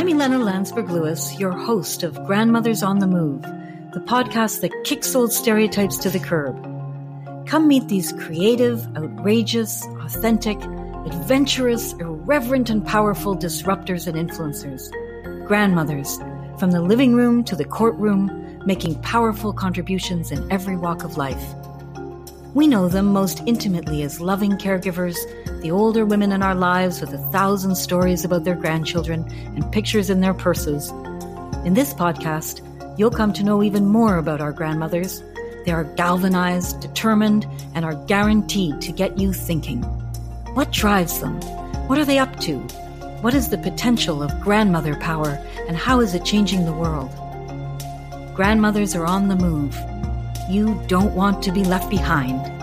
I'm Ilana Landsberg Lewis, your host of Grandmothers on the Move, the podcast that kicks old stereotypes to the curb. Come meet these creative, outrageous, authentic, adventurous, irreverent, and powerful disruptors and influencers. Grandmothers, from the living room to the courtroom, making powerful contributions in every walk of life. We know them most intimately as loving caregivers, the older women in our lives with a thousand stories about their grandchildren and pictures in their purses. In this podcast, you'll come to know even more about our grandmothers. They are galvanized, determined, and are guaranteed to get you thinking. What drives them? What are they up to? What is the potential of grandmother power, and how is it changing the world? Grandmothers are on the move you don't want to be left behind.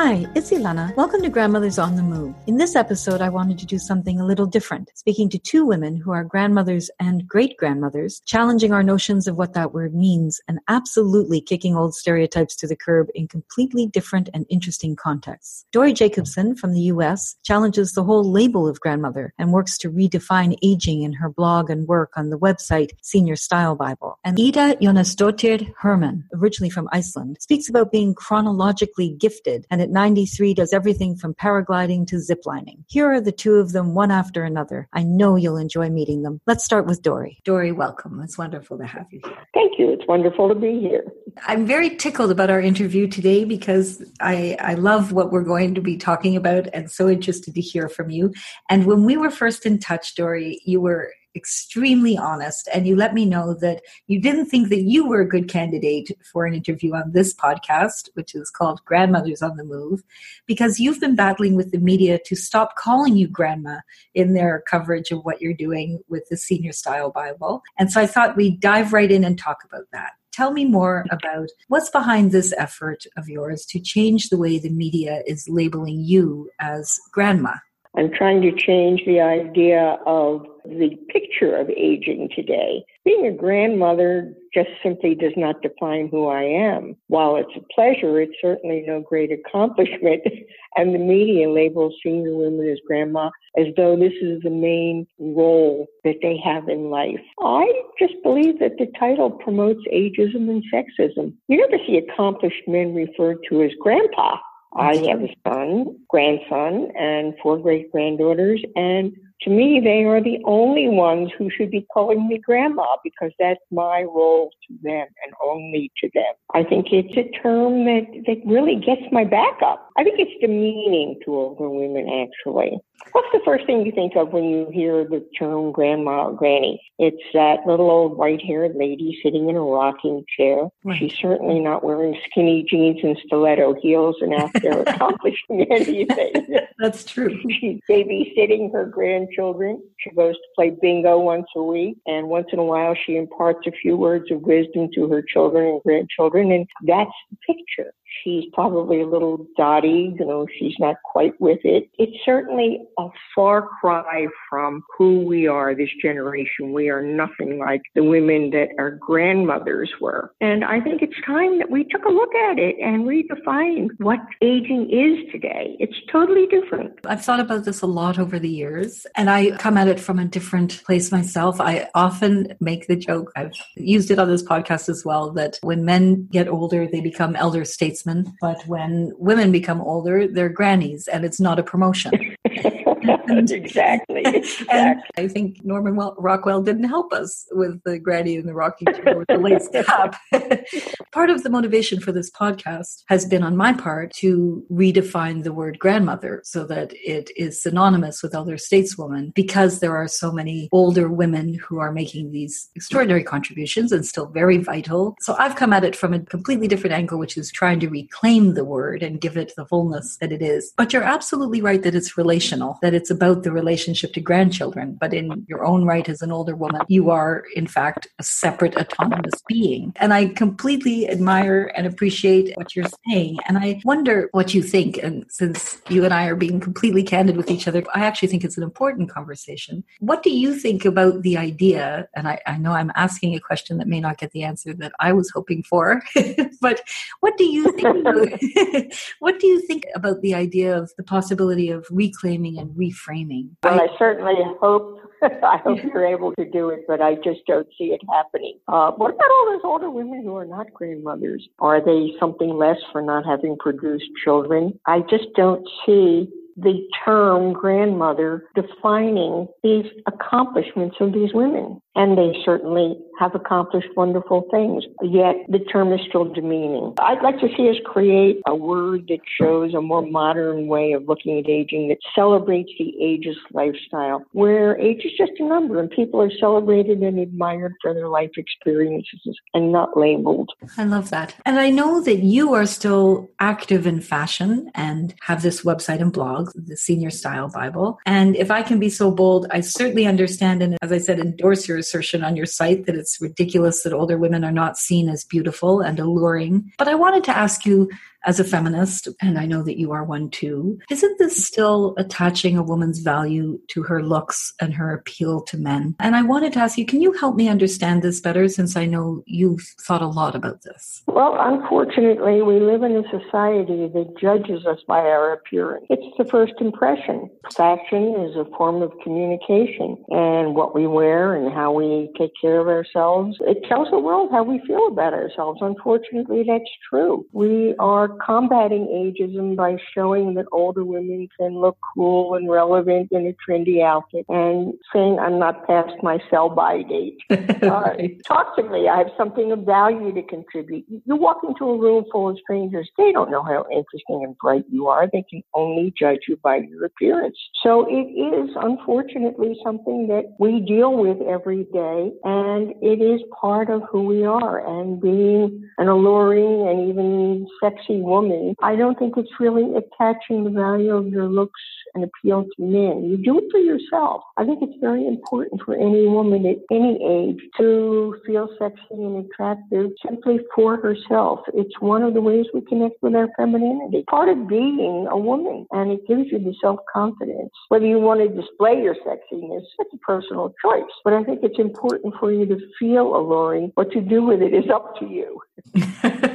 Hi, it's Ilana. Welcome to Grandmothers on the Move. In this episode, I wanted to do something a little different, speaking to two women who are grandmothers and great grandmothers, challenging our notions of what that word means, and absolutely kicking old stereotypes to the curb in completely different and interesting contexts. Dori Jacobson from the US challenges the whole label of grandmother and works to redefine aging in her blog and work on the website Senior Style Bible. And Ida Jonasdottir Herman, originally from Iceland, speaks about being chronologically gifted and at 93 does everything from paragliding to ziplining. Here are the two of them one after another. I know you'll enjoy meeting them. Let's start with Dory. Dory, welcome. It's wonderful to have you here. Thank you. It's wonderful to be here. I'm very tickled about our interview today because I, I love what we're going to be talking about and so interested to hear from you. And when we were first in touch, Dory, you were extremely honest and you let me know that you didn't think that you were a good candidate for an interview on this podcast which is called grandmothers on the move because you've been battling with the media to stop calling you grandma in their coverage of what you're doing with the senior style bible. And so i thought we'd dive right in and talk about that. Tell me more about what's behind this effort of yours to change the way the media is labeling you as grandma. I'm trying to change the idea of the picture of aging today. Being a grandmother just simply does not define who I am. While it's a pleasure, it's certainly no great accomplishment. and the media labels senior women as grandma as though this is the main role that they have in life. I just believe that the title promotes ageism and sexism. You never see accomplished men referred to as grandpa. I have a son, grandson, and four great granddaughters, and to me, they are the only ones who should be calling me grandma because that's my role to them and only to them. I think it's a term that, that really gets my back up. I think it's demeaning to older women, actually. What's the first thing you think of when you hear the term grandma or granny? It's that little old white haired lady sitting in a rocking chair. Right. She's certainly not wearing skinny jeans and stiletto heels and out there accomplishing anything. That's true. She's babysitting her grandchildren. She goes to play bingo once a week, and once in a while she imparts a few words of wisdom to her children and grandchildren, and that's the picture. She's probably a little dotty, you know, she's not quite with it. It's certainly a far cry from who we are this generation. We are nothing like the women that our grandmothers were. And I think it's time that we took a look at it and redefined what aging is today. It's totally different. I've thought about this a lot over the years, and I come at it from a different place myself. I often make the joke, I've used it on this podcast as well, that when men get older, they become elder statesmen but when women become older, they're grannies, and it's not a promotion. and, exactly. exactly. And I think Norman Rockwell didn't help us with the granny and the rocking chair with the lace cap. part of the motivation for this podcast has been on my part to redefine the word grandmother so that it is synonymous with elder stateswoman because there are so many older women who are making these extraordinary contributions and still very vital. So I've come at it from a completely different angle, which is trying to reclaim the word and give it the fullness that it is. But you're absolutely right that it's relational, that it's about the relationship to grandchildren. But in your own right as an older woman, you are in fact a separate autonomous being. And I completely admire and appreciate what you're saying. And I wonder what you think. And since you and I are being completely candid with each other, I actually think it's an important conversation. What do you think about the idea? And I, I know I'm asking a question that may not get the answer that I was hoping for, but what do you think? what do you think about the idea of the possibility of reclaiming and reframing? Well, I, I certainly hope I hope you're able to do it, but I just don't see it happening. Uh, what about all those older women who are not grandmothers? Are they something less for not having produced children? I just don't see the term grandmother defining these accomplishments of these women. And they certainly have accomplished wonderful things, yet the term is still demeaning. I'd like to see us create a word that shows a more modern way of looking at aging that celebrates the ageist lifestyle, where age is just a number and people are celebrated and admired for their life experiences and not labeled. I love that. And I know that you are still active in fashion and have this website and blog, the Senior Style Bible. And if I can be so bold, I certainly understand and, as I said, endorse your assertion on your site that it's ridiculous that older women are not seen as beautiful and alluring. But I wanted to ask you as a feminist, and I know that you are one too, isn't this still attaching a woman's value to her looks and her appeal to men? And I wanted to ask you, can you help me understand this better since I know you've thought a lot about this? Well, unfortunately, we live in a society that judges us by our appearance. It's the first impression. Fashion is a form of communication, and what we wear and how we take care of ourselves, it tells the world how we feel about ourselves. Unfortunately, that's true. We are are combating ageism by showing that older women can look cool and relevant in a trendy outfit and saying I'm not past my sell by date. uh, talk to me. I have something of value to contribute. You walk into a room full of strangers. They don't know how interesting and bright you are. They can only judge you by your appearance. So it is unfortunately something that we deal with every day and it is part of who we are and being an alluring and even sexy woman, I don't think it's really attaching the value of your looks and appeal to men. You do it for yourself. I think it's very important for any woman at any age to feel sexy and attractive simply for herself. It's one of the ways we connect with our femininity. Part of being a woman, and it gives you the self confidence. Whether you want to display your sexiness, that's a personal choice. But I think it's important for you to feel alluring. What you do with it is up to you.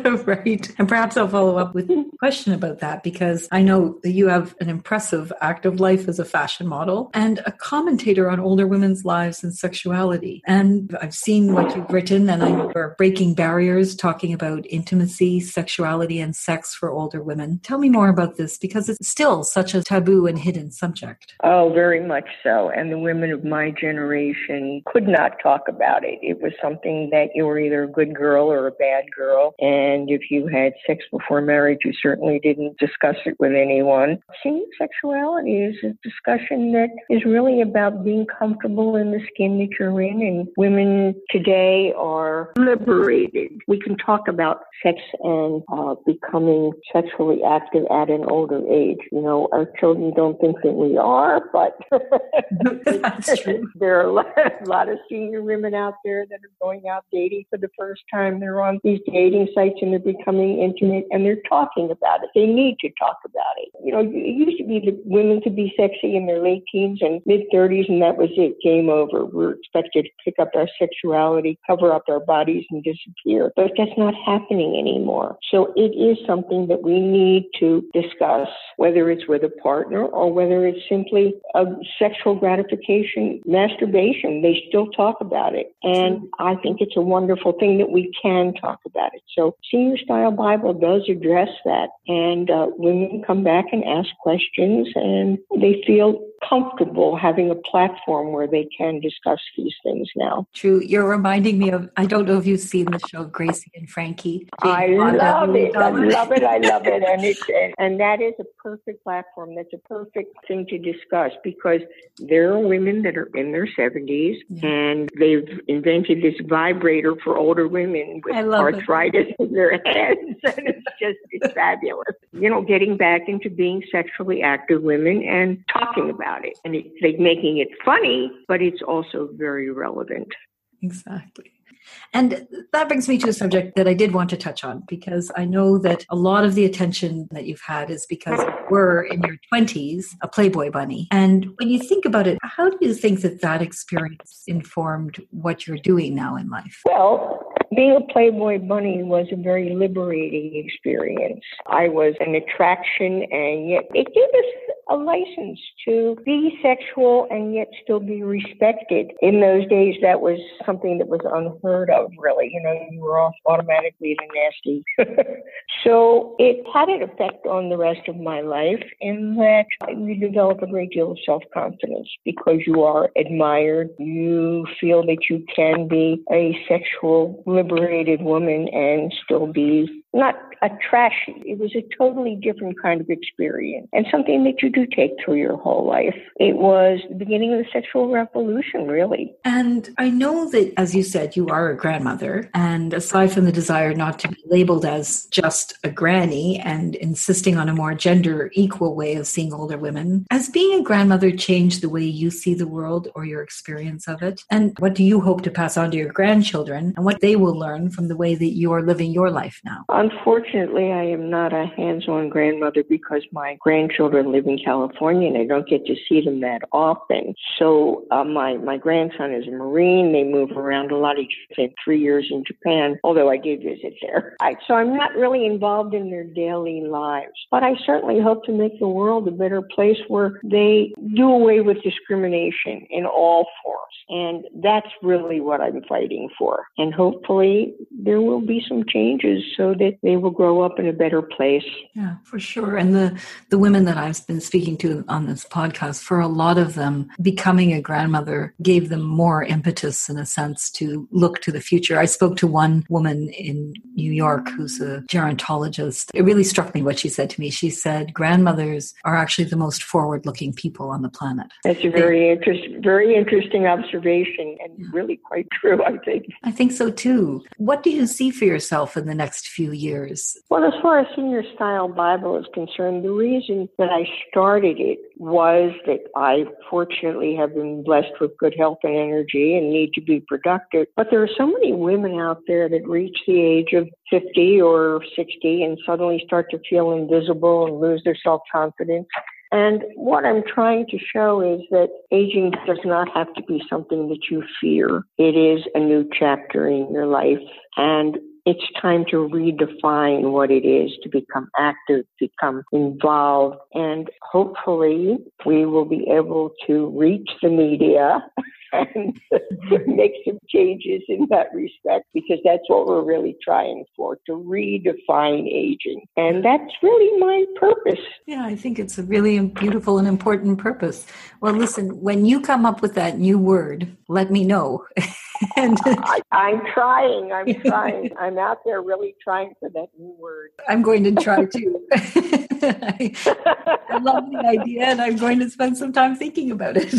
right. And perhaps I'll follow up with a question about that because I know that you have an impressive active life as a fashion model and a commentator on older women's lives and sexuality. And I've seen what you've written, and I you're breaking barriers, talking about intimacy, sexuality, and sex for older women. Tell me more about this because it's still such a taboo and hidden subject. Oh, very much so. And the women of my generation could not talk about it. It was something that you were either a good girl or a bad girl. And if you had sex before marriage, you certainly didn't discuss it with anyone. Senior sexuality is a discussion that is really about being comfortable in the skin that you're in. And women today are liberated. We can talk about sex and uh, becoming sexually active at an older age. You know, our children don't think that we are, but there are a lot, a lot of senior women out there that are going out dating for the first time. They're on these dating sites and they're becoming intimate and they're talking about it. They need to talk about it. You know, it used to be that women could be sexy in their late teens and mid 30s and that was it, game over. We're expected to pick up our sexuality, cover up our bodies and disappear. But that's not happening anymore. So it is something that we need to discuss, whether it's with a partner or whether it's simply a sexual gratification, masturbation. They still talk about it. And I think it's a wonderful thing that we can talk about it. So Senior Style Bible does address that. And uh, women come back and ask questions and they feel comfortable having a platform where they can discuss these things now. True. You're reminding me of, I don't know if you've seen the show Gracie and Frankie. I love it. I love it. I love it. And, it's, and, that is a perfect platform. That's a perfect thing to discuss because there are women that are in their 70s yeah. and they've invented this vibrator for older women with arthritis it. in their heads. And it's just, it's fabulous. You know, getting back into being sexually active women and talking about about it. And it's like making it funny, but it's also very relevant. Exactly. And that brings me to a subject that I did want to touch on because I know that a lot of the attention that you've had is because you were in your 20s a Playboy bunny. And when you think about it, how do you think that that experience informed what you're doing now in life? Well, being a Playboy bunny was a very liberating experience. I was an attraction, and yet it gave us a license to be sexual and yet still be respected. In those days, that was something that was unheard of, really. You know, you were off automatically the nasty. so it had an effect on the rest of my life in that you develop a great deal of self confidence because you are admired. You feel that you can be a sexual liberated woman and still be not a trashy. It was a totally different kind of experience and something that you do take through your whole life. It was the beginning of the sexual revolution, really. And I know that, as you said, you are a grandmother. And aside from the desire not to be labeled as just a granny and insisting on a more gender equal way of seeing older women, has being a grandmother changed the way you see the world or your experience of it? And what do you hope to pass on to your grandchildren and what they will learn from the way that you are living your life now? Unfortunately, I am not a hands on grandmother because my grandchildren live in California and I don't get to see them that often. So, uh, my, my grandson is a Marine. They move around a lot. He spent three years in Japan, although I did visit there. I, so, I'm not really involved in their daily lives. But I certainly hope to make the world a better place where they do away with discrimination in all forms. And that's really what I'm fighting for. And hopefully, there will be some changes so that they will grow up in a better place. Yeah, for sure. And the the women that I've been speaking to on this podcast, for a lot of them, becoming a grandmother gave them more impetus in a sense to look to the future. I spoke to one woman in New York who's a gerontologist. It really struck me what she said to me. She said grandmothers are actually the most forward-looking people on the planet. That's a very interesting very interesting observation and yeah. really quite true, I think. I think so too. What do you see for yourself in the next few years? Well, as far as senior style Bible is concerned, the reason that I started it was that I fortunately have been blessed with good health and energy and need to be productive. But there are so many women out there that reach the age of 50 or 60 and suddenly start to feel invisible and lose their self confidence. And what I'm trying to show is that aging does not have to be something that you fear. It is a new chapter in your life. And it's time to redefine what it is to become active, become involved, and hopefully we will be able to reach the media and make some changes in that respect because that's what we're really trying for to redefine aging. And that's really my purpose. Yeah, I think it's a really beautiful and important purpose. Well, listen, when you come up with that new word, let me know. and I, I'm trying. I'm trying. I'm out there really trying for that new word. I'm going to try too. I, I love the idea, and I'm going to spend some time thinking about it.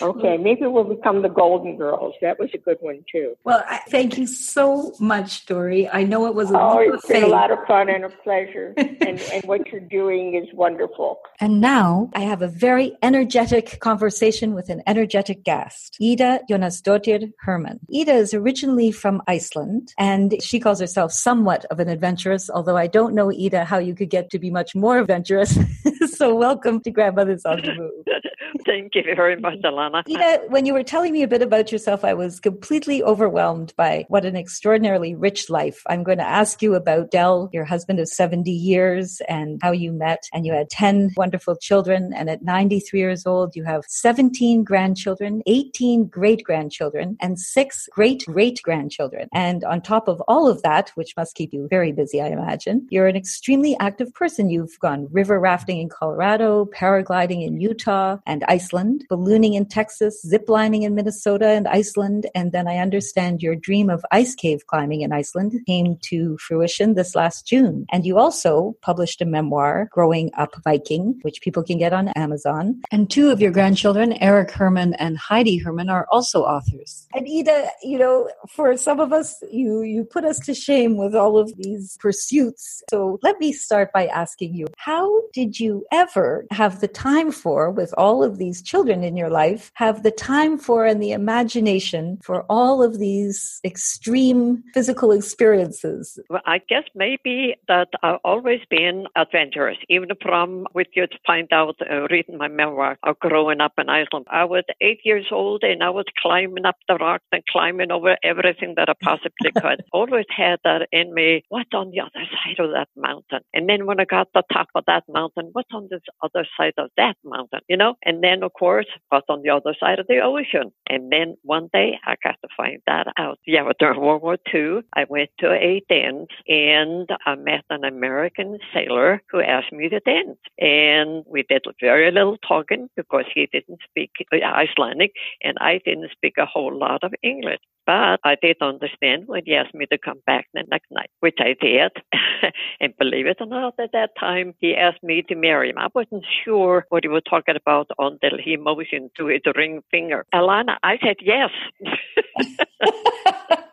Okay, mm-hmm. maybe we'll become the Golden Girls. That was a good one too. Well, I, thank you so much, Dory. I know it was a oh, it's been a lot of fun and a pleasure, and, and what you're doing is wonderful. And now I have a very energetic conversation with an energetic guest, Ida Jonasdottir Herman. Ida is originally from Iceland, and she calls herself somewhat of an adventurous. Although I don't know, Ida, how you could get to be much more adventurous. so, welcome to Grandmothers on the Move. Thank you very much, Alana. Ida, when you were telling me a bit about yourself, I was completely overwhelmed by what an extraordinarily rich life. I'm going to ask you about Dell, your husband of 70 years, and how you met. And you had 10 wonderful children. And at 93 years old, you have 17 grandchildren, 18 great grandchildren, and six great great grandchildren. And on top of all of that, which must keep you very busy, I imagine, you're an extremely active person. You've gone river rafting in Colorado, paragliding in Utah, and Iceland, ballooning in Texas, ziplining in Minnesota and Iceland, and then I understand your dream of ice cave climbing in Iceland came to fruition this last June. And you also published a memoir, Growing Up Viking, which people can get on Amazon. And two of your grandchildren, Eric Herman and Heidi Herman, are also authors. And Ida, you know, for some of us, you you put us to shame with all of these pursuits. So let me start by asking you, how did you ever have the time for, with all of these children in your life have the time for and the imagination for all of these extreme physical experiences? Well, I guess maybe that I've always been adventurous, even from what you to find out uh, reading my memoir of growing up in Iceland. I was eight years old and I was climbing up the rocks and climbing over everything that I possibly could. always had that in me. What's on the other side of that mountain? And then when I got to the top of that mountain, what what's on the other side of that mountain, you know? And then, of course, what's on the other side of the ocean? And then one day I got to find that out. Yeah, during World War II, I went to a dance and I met an American sailor who asked me to dance. And we did very little talking because he didn't speak Icelandic and I didn't speak a whole lot of English. But I did understand when he asked me to come back the next night, which I did. and believe it or not, at that time, he asked me to marry him. I wasn't sure what he was talking about until he motioned to his ring finger. Alana, I said yes.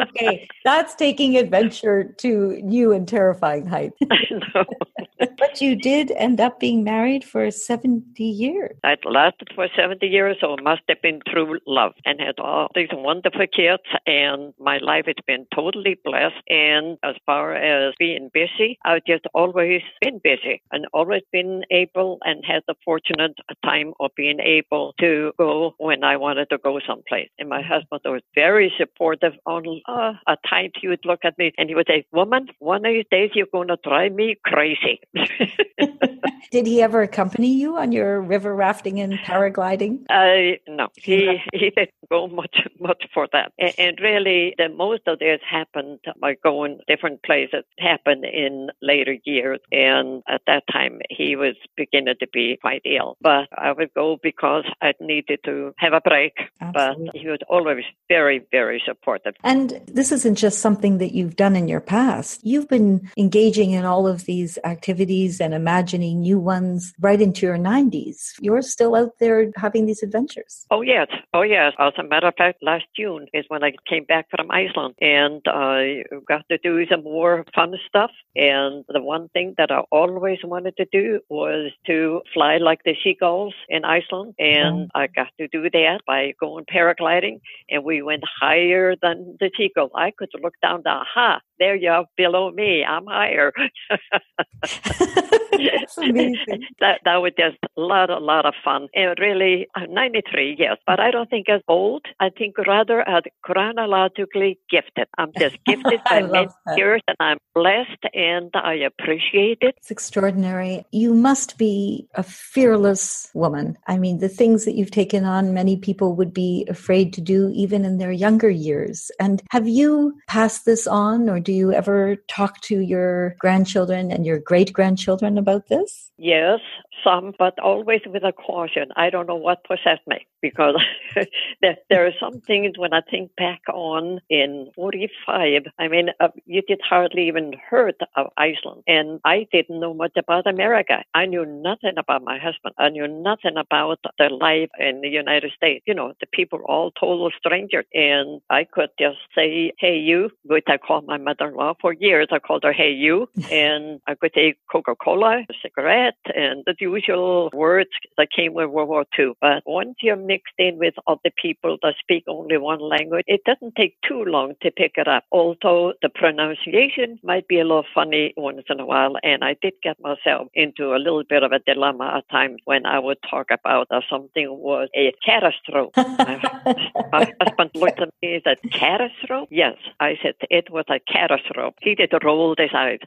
okay, that's taking adventure to new and terrifying heights. but you did end up being married for 70 years. It lasted for 70 years, so it must have been true love and had all these wonderful kids. And my life has been totally blessed. And as far as being busy, I've just always been busy and always been able and had the fortunate time of being able to go when I wanted to go someplace. And my husband was very supportive on uh, at times he would look at me and he would say, Woman, one of these days you're going to drive me crazy. Did he ever accompany you on your river rafting and paragliding? Uh, no, he, he didn't go much much for that. And, and really, the most of this happened by going different places. Happened in later years, and at that time he was beginning to be quite ill. But I would go because I needed to have a break. Absolutely. But he was always very, very supportive. And this isn't just something that you've done in your past. You've been engaging in all of these activities and imagining new ones right into your 90s. You're still out there having these adventures. Oh, yes. Oh, yes. As a matter of fact, last June is when I came back from Iceland and I got to do some more fun stuff. And the one thing that I always wanted to do was to fly like the seagulls in Iceland. And I got to do that by going paragliding. And we went higher than the seagull. I could look down the, aha, there you are below me. I'm higher. That's amazing. that, that was just a lot, a lot of fun. And really, I'm 93, yes, but I don't think as old. I think rather as chronologically gifted. I'm just gifted by many years and I'm blessed and I appreciate it. It's extraordinary. You must be a fearless woman. I mean, the things that you've taken on, many people would be afraid to do even in their younger years. And have you passed this on or do you ever talk to your grandchildren and your great grandchildren about this? Yes, some, but always with a caution. I don't know what possessed me because there, there are some things when I think back on in 45, I mean, uh, you did hardly even heard of Iceland. And I didn't know much about America. I knew nothing about my husband. I knew nothing about the life in the United States. You know, the people all total strangers. And I could just say, hey, you, which I call my mother-in-law for years. I called her, hey, you. and I could say Coca-Cola, cigarette, and the usual words that came with World War II. But once you're mixed in with other people that speak only one language, it doesn't take too long to pick it up. Although the pronunciation might be a little funny once in a while, and I did get myself into a little bit of a dilemma at times when I would talk about that something was a catastrophe. my, husband looked at me and said, "Catastrophe?" Yes, I said it was a catastrophe. He did roll his out.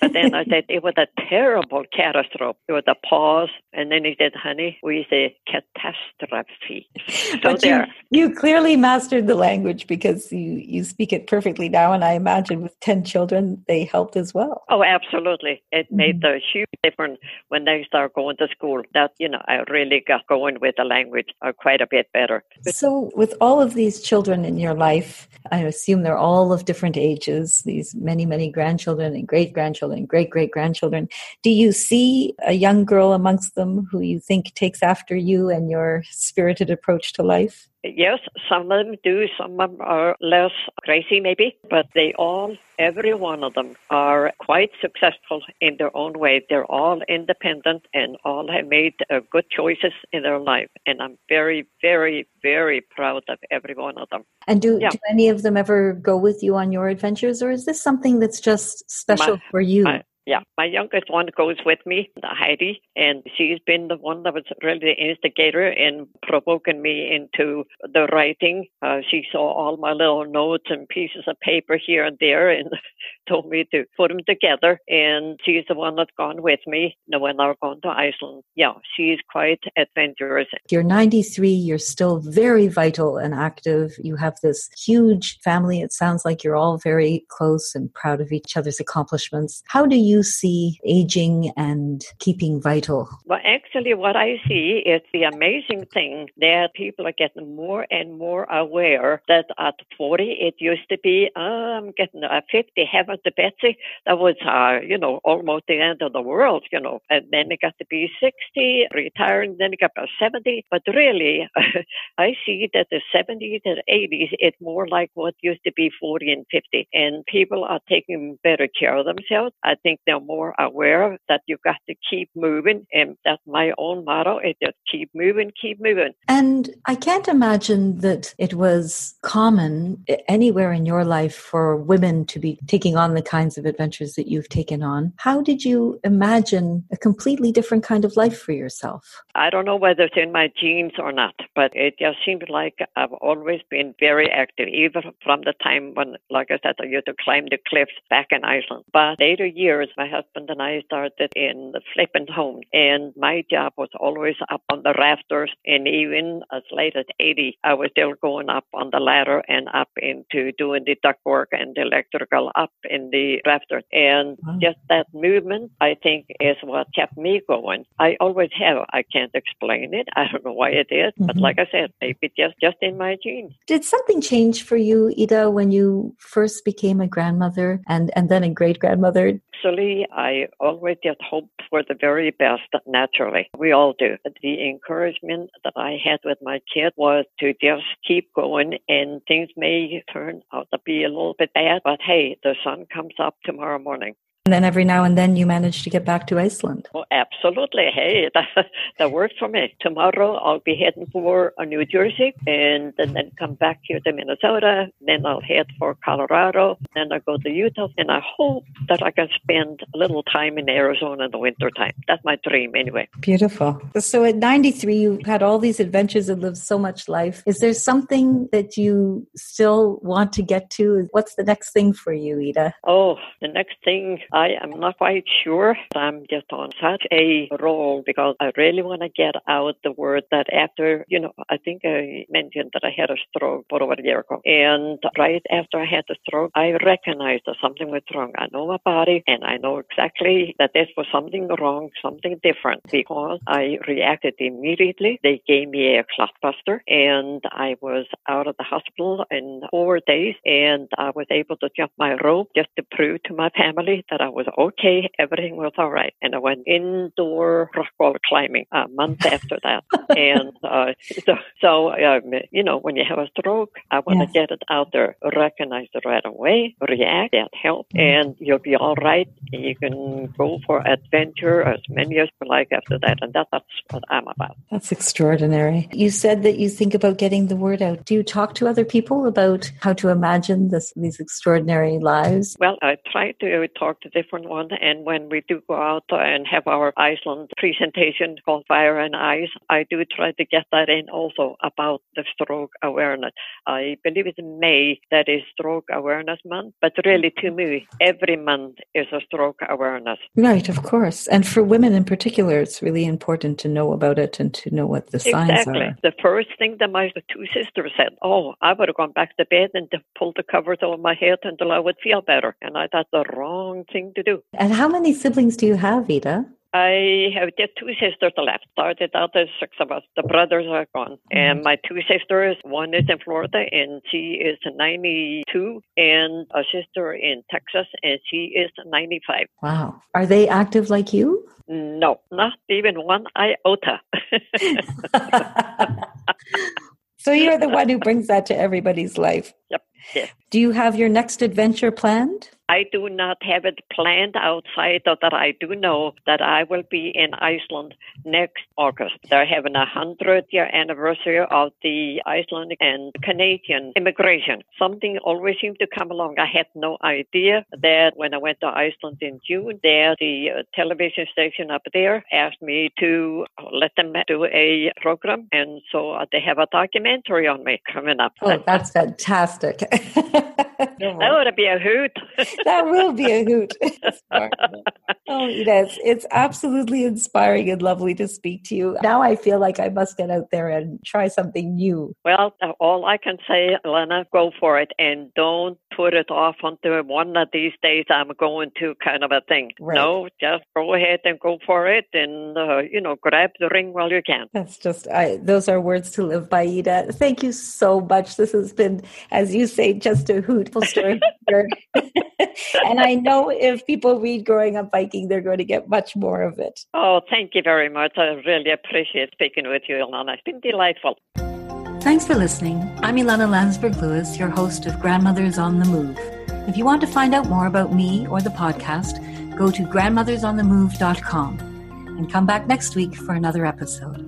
but then I said it was a terrible catastrophe. It was a pause, and then he said, "Honey, we say catastrophe." So but you, you clearly mastered the language because you you speak it perfectly now, and I imagine with ten children, they helped as well. Oh, absolutely! It mm-hmm. made a huge difference when they start going to school. That you know, I really got going with the language uh, quite a bit better. So, with all of these children in your life, I assume they're all of different ages. These many many grandchildren and great grandchildren, great great grandchildren. Do you see a young girl amongst them who you think takes after you and your spirited approach to life? Yes, some of them do. Some of them are less crazy, maybe, but they all, every one of them, are quite successful in their own way. They're all independent and all have made uh, good choices in their life. And I'm very, very, very proud of every one of them. And do, yeah. do any of them ever go with you on your adventures, or is this something that's just special my, for you? Yeah, my youngest one goes with me, Heidi, and she's been the one that was really the instigator in provoking me into the writing. Uh, she saw all my little notes and pieces of paper here and there and told me to put them together. And she's the one that's gone with me now when I've gone to Iceland. Yeah, she's quite adventurous. You're 93, you're still very vital and active. You have this huge family. It sounds like you're all very close and proud of each other's accomplishments. How do you see aging and keeping vital? Well, actually, what I see is the amazing thing that people are getting more and more aware that at 40, it used to be, oh, I'm getting a 50, heaven the Betsy. That was, uh, you know, almost the end of the world, you know. And then it got to be 60, retiring, then it got to 70. But really, I see that the 70s and 80s, it's more like what used to be 40 and 50. And people are taking better care of themselves. I think they're more aware that you've got to keep moving. And that's my own motto is just keep moving, keep moving. And I can't imagine that it was common eh, anywhere in your life for women to be taking on the kinds of adventures that you've taken on. How did you imagine a completely different kind of life for yourself? I don't know whether it's in my genes or not, but it just seems like I've always been very active, even from the time when, like I said, I used to climb the cliffs back in Iceland. But later years, my husband and I started in the flippant home, and my job was always up on the rafters, and even as late as 80, I was still going up on the ladder and up into doing the ductwork and the electrical up in the rafters. And wow. just that movement, I think, is what kept me going. I always have. I can't explain it. I don't know why it is, mm-hmm. but like I said, maybe just just in my genes. Did something change for you, Ida, when you first became a grandmother and and then a great grandmother? I always just hope for the very best naturally. We all do. The encouragement that I had with my kid was to just keep going and things may turn out to be a little bit bad, but hey, the sun comes up tomorrow morning. And then every now and then you manage to get back to Iceland. Oh, absolutely. Hey, that, that works for me. Tomorrow I'll be heading for uh, New Jersey and then, then come back here to Minnesota. Then I'll head for Colorado. Then I'll go to Utah. And I hope that I can spend a little time in Arizona in the winter time. That's my dream anyway. Beautiful. So at 93, you had all these adventures and lived so much life. Is there something that you still want to get to? What's the next thing for you, Ida? Oh, the next thing I am not quite sure. I'm just on such a roll because I really want to get out the word that after, you know, I think I mentioned that I had a stroke for over a year ago. And right after I had the stroke, I recognized that something was wrong. I know my body and I know exactly that this was something wrong, something different because I reacted immediately. They gave me a clot buster and I was out of the hospital in four days and I was able to jump my rope just to prove to my family that I was okay. Everything was all right. And I went indoor rock wall climbing a month after that. and uh, so, so um, you know, when you have a stroke, I want yes. to get it out there, recognize it right away, react, get help, mm-hmm. and you'll be all right. You can go for adventure as many as you like after that. And that, that's what I'm about. That's extraordinary. You said that you think about getting the word out. Do you talk to other people about how to imagine this, these extraordinary lives? Well, I try to talk to different one. And when we do go out and have our Iceland presentation called Fire and Ice, I do try to get that in also about the stroke awareness. I believe it's May that is Stroke Awareness Month, but really to me, every month is a stroke awareness. Right, of course. And for women in particular, it's really important to know about it and to know what the signs are. exactly. are. The first thing that my two sisters said, Oh, I would have gone back to bed and pulled the covers over my head until I would feel better. And I thought the wrong thing to do. And how many siblings do you have, Ida? I have just two sisters left. Started out as six of us. The brothers are gone. And mm. my two sisters, one is in Florida and she is 92, and a sister in Texas and she is 95. Wow. Are they active like you? No, not even one iota. so you're the one who brings that to everybody's life. Yep. Yeah. Do you have your next adventure planned? I do not have it planned outside of that. I do know that I will be in Iceland next August. They're having a hundred year anniversary of the Icelandic and Canadian immigration. Something always seemed to come along. I had no idea that when I went to Iceland in June, there the uh, television station up there asked me to let them do a program, and so uh, they have a documentary on me coming up. Oh, that's fantastic. that would be a hoot. that will be a hoot. oh, yes, it's absolutely inspiring and lovely to speak to you. Now I feel like I must get out there and try something new. Well, all I can say, Lena, go for it and don't put it off until one of these days I'm going to kind of a thing. Right. No, just go ahead and go for it and, uh, you know, grab the ring while you can. That's just, I, those are words to live by, Ida. Thank you so much. This has been, as you say, just a hootful story. and I know if people read Growing Up Viking, they're going to get much more of it. Oh, thank you very much. I really appreciate speaking with you, Ilana. It's been delightful. Thanks for listening. I'm Ilana Landsberg Lewis, your host of Grandmothers on the Move. If you want to find out more about me or the podcast, go to grandmothersonthemove.com and come back next week for another episode.